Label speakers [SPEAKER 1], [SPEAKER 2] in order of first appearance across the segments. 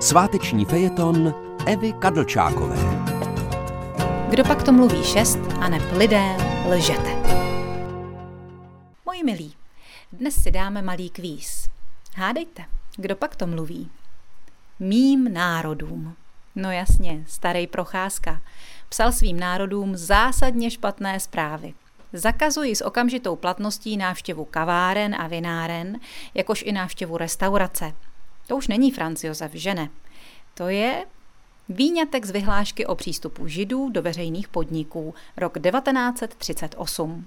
[SPEAKER 1] Sváteční fejeton Evy Kadlčákové.
[SPEAKER 2] Kdo pak to mluví šest a neb lidé lžete. Moji milí, dnes si dáme malý kvíz. Hádejte, kdo pak to mluví? Mým národům. No jasně, starý procházka. Psal svým národům zásadně špatné zprávy. Zakazují s okamžitou platností návštěvu kaváren a vináren, jakož i návštěvu restaurace. To už není Franz Josef, že ne? To je výňatek z vyhlášky o přístupu židů do veřejných podniků rok 1938.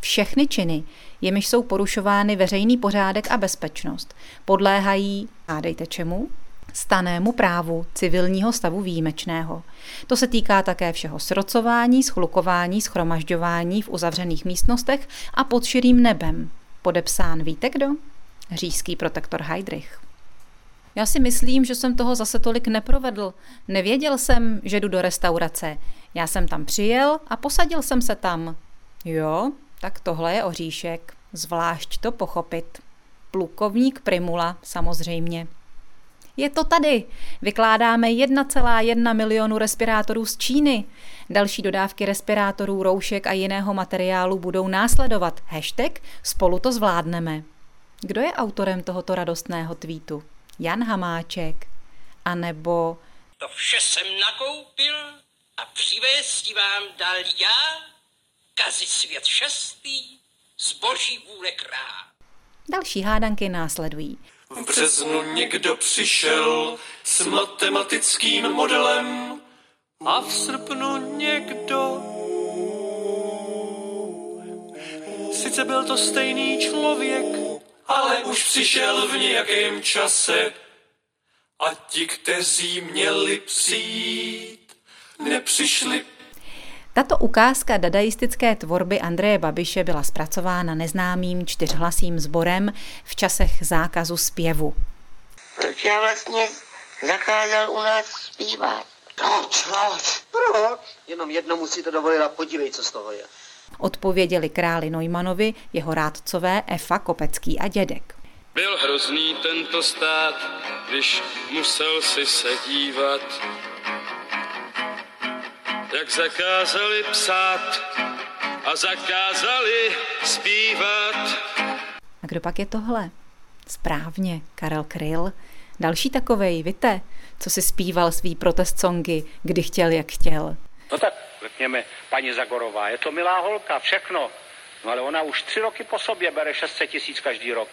[SPEAKER 2] Všechny činy, jimiž jsou porušovány veřejný pořádek a bezpečnost, podléhají, hádejte čemu, stanému právu civilního stavu výjimečného. To se týká také všeho srocování, schlukování, schromažďování v uzavřených místnostech a pod širým nebem. Podepsán víte kdo? Říšský protektor Heidrich. Já si myslím, že jsem toho zase tolik neprovedl. Nevěděl jsem, že jdu do restaurace. Já jsem tam přijel a posadil jsem se tam. Jo, tak tohle je oříšek. Zvlášť to pochopit. Plukovník Primula, samozřejmě. Je to tady. Vykládáme 1,1 milionu respirátorů z Číny. Další dodávky respirátorů, roušek a jiného materiálu budou následovat. Hashtag spolu to zvládneme. Kdo je autorem tohoto radostného tweetu? Jan Hamáček? A nebo...
[SPEAKER 3] To vše jsem nakoupil a přivést vám dal já, kazi svět šestý, zboží vůle král.
[SPEAKER 2] Další hádanky následují.
[SPEAKER 4] V březnu někdo přišel s matematickým modelem a v srpnu někdo. Sice byl to stejný člověk, ale už přišel v nějakém čase a ti, kteří měli přijít, nepřišli
[SPEAKER 2] tato ukázka dadaistické tvorby Andreje Babiše byla zpracována neznámým čtyřhlasým sborem v časech zákazu zpěvu.
[SPEAKER 5] Proč já vlastně zakázal u nás zpívat?
[SPEAKER 6] Proč, proč? Proč? Jenom jedno musíte dovolit a podívej, co z toho je.
[SPEAKER 2] Odpověděli králi Neumanovi jeho rádcové Efa Kopecký a dědek.
[SPEAKER 4] Byl hrozný tento stát, když musel si se dívat jak zakázali psát a zakázali zpívat.
[SPEAKER 2] A kdo pak je tohle? Správně, Karel Kryl. Další takovej, víte, co si zpíval svý protest songy, kdy chtěl, jak chtěl.
[SPEAKER 7] No tak, řekněme, paní Zagorová, je to milá holka, všechno. No ale ona už tři roky po sobě bere 600 tisíc každý rok.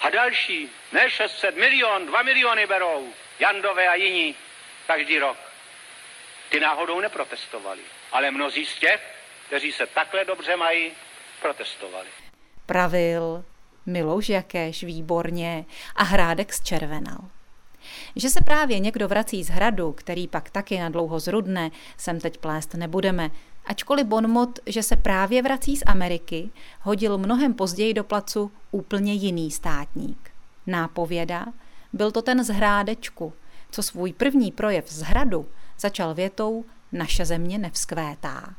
[SPEAKER 7] A další, ne 600, milion, dva miliony berou. Jandové a jiní každý rok. Ty náhodou neprotestovali, ale mnozí z těch, kteří se takhle dobře mají, protestovali.
[SPEAKER 2] Pravil Milouš Jakéš výborně a Hrádek zčervenal. Že se právě někdo vrací z hradu, který pak taky na dlouho zrudne, sem teď plést nebudeme, ačkoliv Bonmot, že se právě vrací z Ameriky, hodil mnohem později do placu úplně jiný státník. Nápověda, byl to ten z Hrádečku, co svůj první projev z hradu Začal větou Naše země nevzkvétá.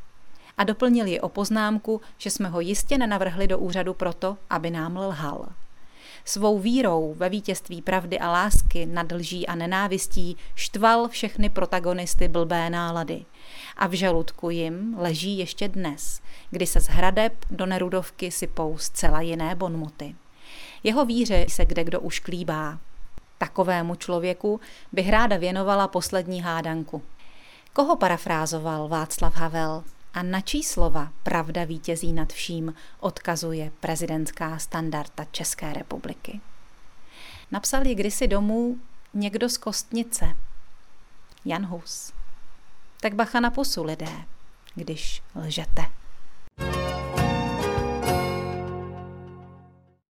[SPEAKER 2] A doplnil ji o poznámku, že jsme ho jistě nenavrhli do úřadu proto, aby nám lhal. Svou vírou ve vítězství pravdy a lásky nad lží a nenávistí štval všechny protagonisty blbé nálady. A v žaludku jim leží ještě dnes, kdy se z hradeb do Nerudovky sypou zcela jiné bonmoty. Jeho víře se kde kdo už klíbá. Takovému člověku bych ráda věnovala poslední hádanku. Koho parafrázoval Václav Havel a na čí slova pravda vítězí nad vším odkazuje prezidentská standarda České republiky? Napsal ji kdysi domů někdo z Kostnice. Jan Hus. Tak bacha na pusu lidé, když lžete.